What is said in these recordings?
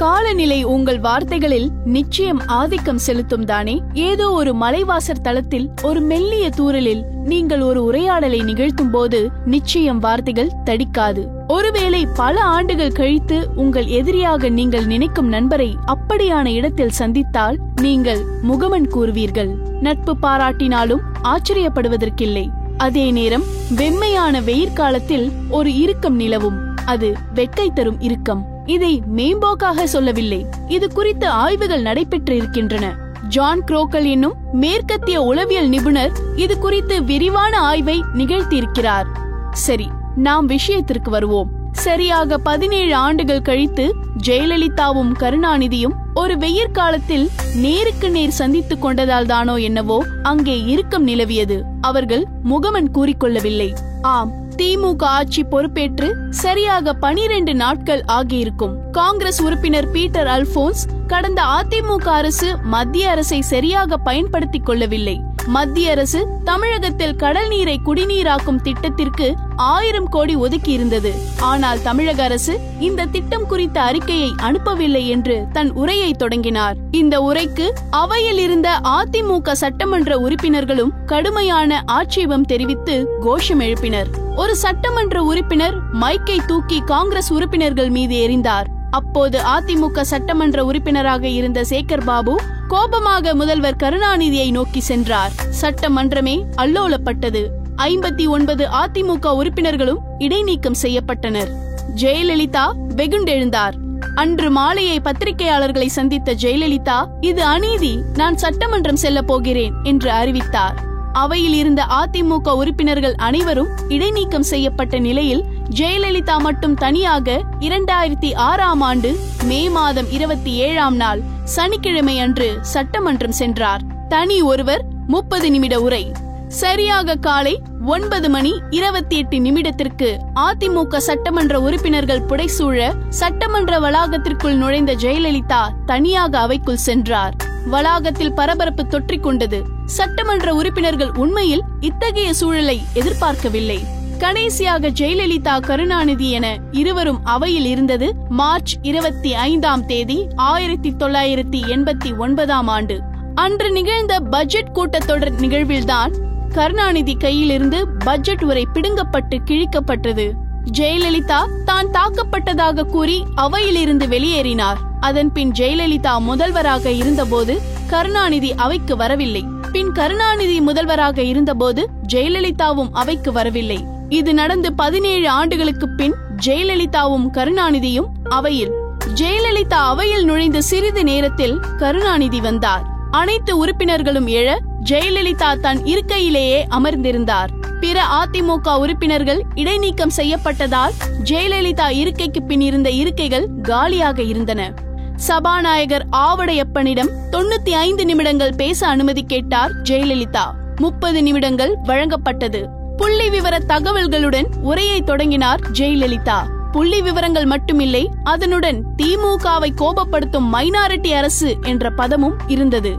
காலநிலை உங்கள் வார்த்தைகளில் நிச்சயம் ஆதிக்கம் செலுத்தும் தானே? ஏதோ ஒரு மலைவாசர் தளத்தில் ஒரு மெல்லிய தூரலில் நீங்கள் ஒரு உரையாடலை நிகழ்த்தும் போது நிச்சயம் வார்த்தைகள் தடிக்காது. ஒருவேளை பல ஆண்டுகள் கழித்து உங்கள் எதிரியாக நீங்கள் நினைக்கும் நண்பரை அப்படியான இடத்தில் சந்தித்தால் நீங்கள் முகமன் கூறுவீர்கள். நட்பு பாராட்டினாலும் ஆச்சரியப்படுவதற்கில்லை. அதே நேரம் வெம்மையான வெயிற்காலத்தில் ஒரு இறுக்கம் நிலவும். அது வெட்கை தரும் இறுக்கம். இதை மேம்போக்காக சொல்லவில்லை. இது குறித்து ஆய்வுகள் நடைபெற்று இருக்கின்றன ஜான் குரோக்கல் என்னும் மேற்கத்திய உளவியல் நிபுணர் இது குறித்து விரிவான ஆய்வை நிகழ்த்தியிருக்கிறார். சரி நாம் விஷயத்திற்கு வருவோம். சரியாக பதினேழு ஆண்டுகள் கழித்து ஜெயலலிதாவும் கருணாநிதியும் ஒரு வெயிற்காலத்தில் நேருக்கு நேர் சந்தித்துக் கொண்டதால் தானோ என்னவோ அங்கே இறுக்கம் நிலவியது. அவர்கள் முகமன் கூறிக்கொள்ளவில்லை. ஆம் திமுக ஆட்சி பொறுப்பேற்று சரியாக பனிரெண்டு நாட்கள் ஆகியிருக்கும். காங்கிரஸ் உறுப்பினர் பீட்டர் அல்போன்ஸ் கடந்த அதிமுக அரசு மத்திய அரசை சரியாக பயன்படுத்திக் கொள்ளவில்லை. மத்திய அரசு தமிழகத்தில் கடல் நீரை குடிநீராக்கும் திட்டத்திற்கு ஆயிரம் கோடி ஒதுக்கி இருந்தது ஆனால் தமிழக அரசு இந்த திட்டம் குறித்த அறிக்கையை அனுப்பவில்லை என்று தன் உரையை தொடங்கினார். இந்த உரைக்கு அவையில் இருந்த அதிமுக சட்டமன்ற உறுப்பினர்களும் கடுமையான ஆட்சேபம் தெரிவித்து கோஷம் எழுப்பினர். ஒரு சட்டமன்ற உறுப்பினர் மைக்கை தூக்கி காங்கிரஸ் உறுப்பினர்கள் மீது எறிந்தார். அப்போது அதிமுக சட்டமன்ற உறுப்பினராக இருந்த சேகர் பாபு கோபமாக முதல்வர் கருணாநிதியை நோக்கி சென்றார். சட்டமன்றமே அல்லோலப்பட்டது. ஐம்பத்தி ஒன்பது அதிமுக உறுப்பினர்களும் இடைநீக்கம் செய்யப்பட்டனர். ஜெயலலிதா வெகுண்டெழுந்தார். அன்று மாலையை பத்திரிகையாளர்களை சந்தித்த ஜெயலலிதா இது அநீதி நான் சட்டமன்றம் செல்ல போகிறேன் என்று அறிவித்தார். அவையில் இருந்த அதிமுக உறுப்பினர்கள் அனைவரும் இடைநீக்கம் செய்யப்பட்ட நிலையில் ஜெயலலிதா மட்டும் தனியாக இரண்டாயிரத்தி ஆறாம் ஆண்டு மே மாதம் இருபத்தி ஏழாம் நாள் சனிக்கிழமை அன்று சட்டமன்றம் சென்றார். தனி ஒருவர் முப்பது நிமிட உரை. சரியாக காலை ஒன்பது மணி இருபத்தி எட்டு நிமிடத்திற்கு அதிமுக சட்டமன்ற உறுப்பினர்கள் புடைசூழ சட்டமன்ற வளாகத்திற்குள் நுழைந்த ஜெயலலிதா தனியாக அவைக்குள் சென்றார். வளாகத்தில் பரபரப்பு தொற்றிக் கொண்டது. சட்டமன்ற உறுப்பினர்கள் உண்மையில் இத்தகைய சூழலை எதிர்பார்க்கவில்லை. கடைசியாக ஜெயலலிதா கருணாநிதி என இருவரும் அவையில் இருந்தது மார்ச் இருபத்தி ஐந்தாம் தேதி ஆயிரத்தி தொள்ளாயிரத்தி எண்பத்தி ஒன்பதாம் ஆண்டு. அன்று நிகழ்ந்த பட்ஜெட் கூட்டத்தொடர் நிகழ்வில்தான் கருணாநிதி கையிலிருந்து பட்ஜெட் உரை பிடுங்கப்பட்டு கிழிக்கப்பட்டது. ஜெயலலிதா தான் தாக்கப்பட்டதாக கூறி அவையிலிருந்து வெளியேறினார். அதன் பின் ஜெயலலிதா முதல்வராக இருந்தபோது கருணாநிதி அவைக்கு வரவில்லை. பின் கருணாநிதி முதல்வராக இருந்தபோது ஜெயலலிதாவும் அவைக்கு வரவில்லை. இது நடந்து பதினேழு ஆண்டுகளுக்கு பின் ஜெயலலிதாவும் கருணாநிதியும் அவையில். ஜெயலலிதா அவையில் நுழைந்த சிறிது நேரத்தில் கருணாநிதி வந்தார். அனைத்து உறுப்பினர்களும் எழ ஜெயலலிதா தன் இருக்கையிலேயே அமர்ந்திருந்தார். பிற அதிமுக உறுப்பினர்கள் இடைநீக்கம் செய்யப்பட்டதால் ஜெயலலிதா இருக்கைக்கு பின் இருந்த இருக்கைகள் காலியாக இருந்தன. சபாநாயகர் ஆவடையப்பனிடம் தொண்ணூத்தி ஐந்து நிமிடங்கள் பேச அனுமதி கேட்டார் ஜெயலலிதா. முப்பது நிமிடங்கள் வழங்கப்பட்டது. புள்ளி விவர தகவல்களுடன் உரையை தொடங்கினார் ஜெயலலிதா. புள்ளி விவரங்கள் மட்டுமில்லை அதனுடன் திமுகவை கோபப்படுத்தும் மைனாரிட்டி அரசு என்ற பதமும் இருந்தது.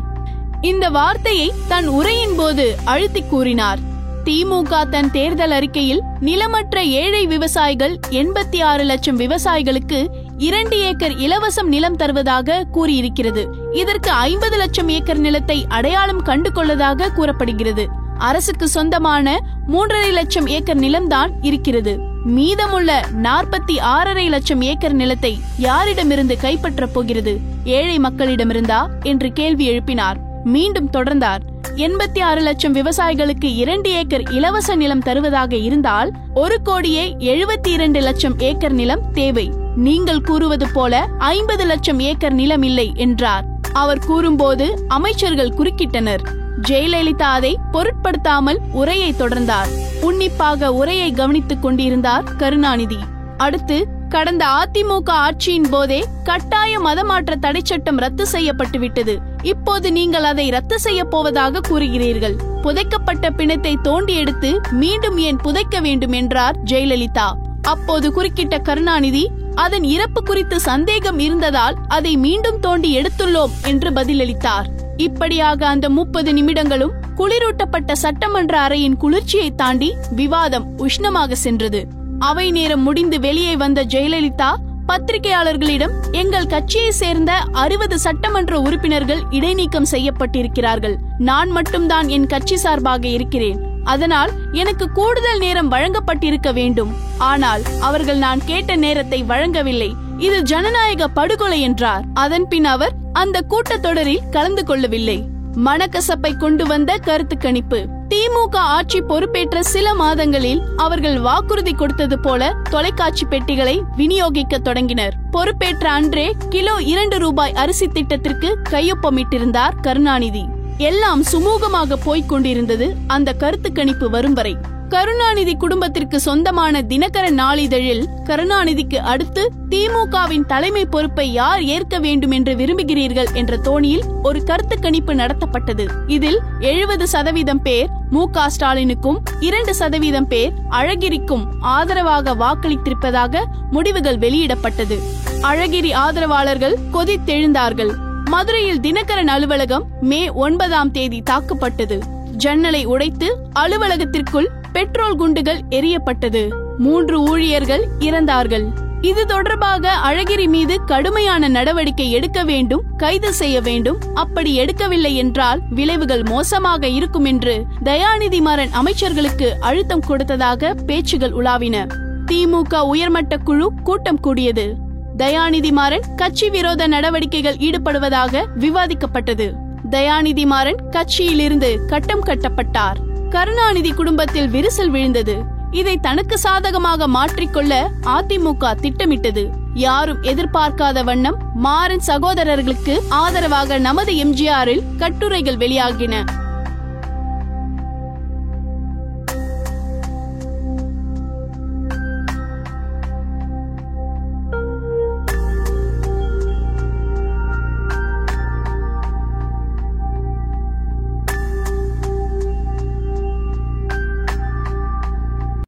இந்த வார்த்தையை தன் உரையின் போது அழுத்தி கூறினார். திமுக தன் தேர்தல் அறிக்கையில் நிலமற்ற ஏழை விவசாயிகள் எண்பத்தி ஆறு லட்சம் விவசாயிகளுக்கு இரண்டு ஏக்கர் இலவசம் நிலம் தருவதாக கூறியிருக்கிறது. இதற்கு ஐம்பது லட்சம் ஏக்கர் நிலத்தை அடையாளம் கண்டு கொள்ளதாக கூறப்படுகிறது. அரசுக்கு சொந்தமான மூன்றரை லட்சம் ஏக்கர் நிலம்தான் இருக்கிறது. மீதமுள்ள நாற்பத்தி ஆறரை லட்சம் ஏக்கர் நிலத்தை யாரிடமிருந்து கைப்பற்றப் போகிறது? ஏழை மக்களிடமிருந்தா? என்று கேள்வி எழுப்பினார். மீண்டும் தொடர்ந்தார். எண்பத்தி ஆறு லட்சம் விவசாயிகளுக்கு இரண்டு ஏக்கர் இலவச நிலம் தருவதாக இருந்தால் ஒரு கோடியே எழுபத்தி இரண்டு லட்சம் ஏக்கர் நிலம் தேவை. நீங்கள் கூறுவது போல ஐம்பது லட்சம் ஏக்கர் நிலம் இல்லை என்றார். அவர் கூறும்போது அமைச்சர்கள் குறுக்கிட்டனர். ஜெயலலிதா அதை பொருட்படுத்தாமல் உரையை தொடர்ந்தார். உன்னிப்பாக உரையை கவனித்துக் கொண்டிருந்தார் கருணாநிதி. அடுத்து கடந்த அதிமுக ஆட்சியின் போதே கட்டாய மதமாற்ற தடை சட்டம் ரத்து செய்யப்பட்டுவிட்டது இப்போது நீங்கள் அதை ரத்து செய்ய போவதாக கூறுகிறீர்கள். புதைக்கப்பட்ட பிணத்தை தோண்டி எடுத்து மீண்டும் ஏன் புதைக்க வேண்டும் என்றார் ஜெயலலிதா. அப்போது குறுக்கிட்ட கருணாநிதி அதன் இறப்பு குறித்து சந்தேகம் இருந்ததால் அதை மீண்டும் தோண்டி எடுத்துள்ளோம் என்று பதிலளித்தார். இப்படியாக அந்த முப்பது நிமிடங்களும் குளிரூட்டப்பட்ட சட்டமன்ற அறையின் குளிர்ச்சியை தாண்டி விவாதம் உஷ்ணமாக சென்றது. அவை நேரம் முடிந்து வெளியே வந்த ஜெயலலிதா பத்திரிகையாளர்களிடம் எங்கள் கட்சியை சேர்ந்த அறுபது சட்டமன்ற உறுப்பினர்கள் இடைநீக்கம் செய்யப்பட்டிருக்கிறார்கள். நான் மட்டும்தான் என் கட்சி சார்பாக இருக்கிறேன். அதனால் எனக்கு கூடுதல் நேரம் வழங்கப்பட்டிருக்க வேண்டும். ஆனால் அவர்கள் நான் கேட்ட நேரத்தை வழங்கவில்லை. இது ஜனநாயக படுகொலை என்றார். அதன் பின் அவர் அந்த கூட்டத்தொடரில் கலந்து கொள்ளவில்லை. மனக்கசப்பை கொண்டு வந்த கருத்து கணிப்பு. திமுக ஆட்சி பொறுப்பேற்ற சில மாதங்களில் அவர்கள் வாக்குறுதி கொடுத்தது போல தொலைக்காட்சி பெட்டிகளை விநியோகிக்க தொடங்கினர். பொறுப்பேற்ற அன்றே கிலோ இரண்டு ரூபாய் அரிசி திட்டத்திற்கு கையொப்பமிட்டிருந்தார் கருணாநிதி. எல்லாம் சுமூகமாக போய்க் கொண்டிருந்தது அந்த கருத்து கணிப்பு வரும் வரை. கருணாநிதி குடும்பத்திற்கு சொந்தமான தினகர நாளிதழில் கருணாநிதிக்கு அடுத்து திமுகவின் தலைமை பொறுப்பை யார் ஏற்க வேண்டும் என்று விரும்புகிறீர்கள் என்ற தோணியில் ஒரு கருத்து கணிப்பு நடத்தப்பட்டது. இதில் எழுபது சதவீதம் பேர் மு க ஸ்டாலினுக்கும் இரண்டு சதவீதம் பேர் அழகிரிக்கும் ஆதரவாக வாக்களித்திருப்பதாக முடிவுகள் வெளியிடப்பட்டது. அழகிரி ஆதரவாளர்கள் கொதித்தெழுந்தார்கள். மதுரையில் தினகரன் அலுவலகம் மே ஒன்பதாம் தேதி தாக்கப்பட்டது. ஜன்னலை உடைத்து அலுவலகத்திற்குள் பெட்ரோல் குண்டுகள் எரியப்பட்டது மூன்று ஊழியர்கள் இறந்தார்கள். இது தொடர்பாக அழகிரி மீது கடுமையான நடவடிக்கை எடுக்க வேண்டும் கைது செய்ய வேண்டும். அப்படி எடுக்கவில்லை என்றால் விளைவுகள் மோசமாக இருக்கும் என்று தயாநிதி மாறன் அமைச்சர்களுக்கு அழுத்தம் கொடுத்ததாக பேச்சுகள் உலாவின. திமுக உயர்மட்ட குழு கூட்டம் கூடியது. தயாநிதி மாறன் கட்சி விரோத நடவடிக்கைகள் ஈடுபடுவதாக விவாதிக்கப்பட்டது. தயாநிதி மாறன் கட்சியிலிருந்து கட்டம் கட்டப்பட்டார். கருணாநிதி குடும்பத்தில் விரிசல் விழுந்தது. இதை தனக்கு சாதகமாக மாற்றிக்கொள்ள அதிமுக திட்டமிட்டது. யாரும் எதிர்பார்க்காத வண்ணம் மாறன் சகோதரர்களுக்கு ஆதரவாக நமது எம்ஜிஆரில் கட்டுரைகள் வெளியாகின.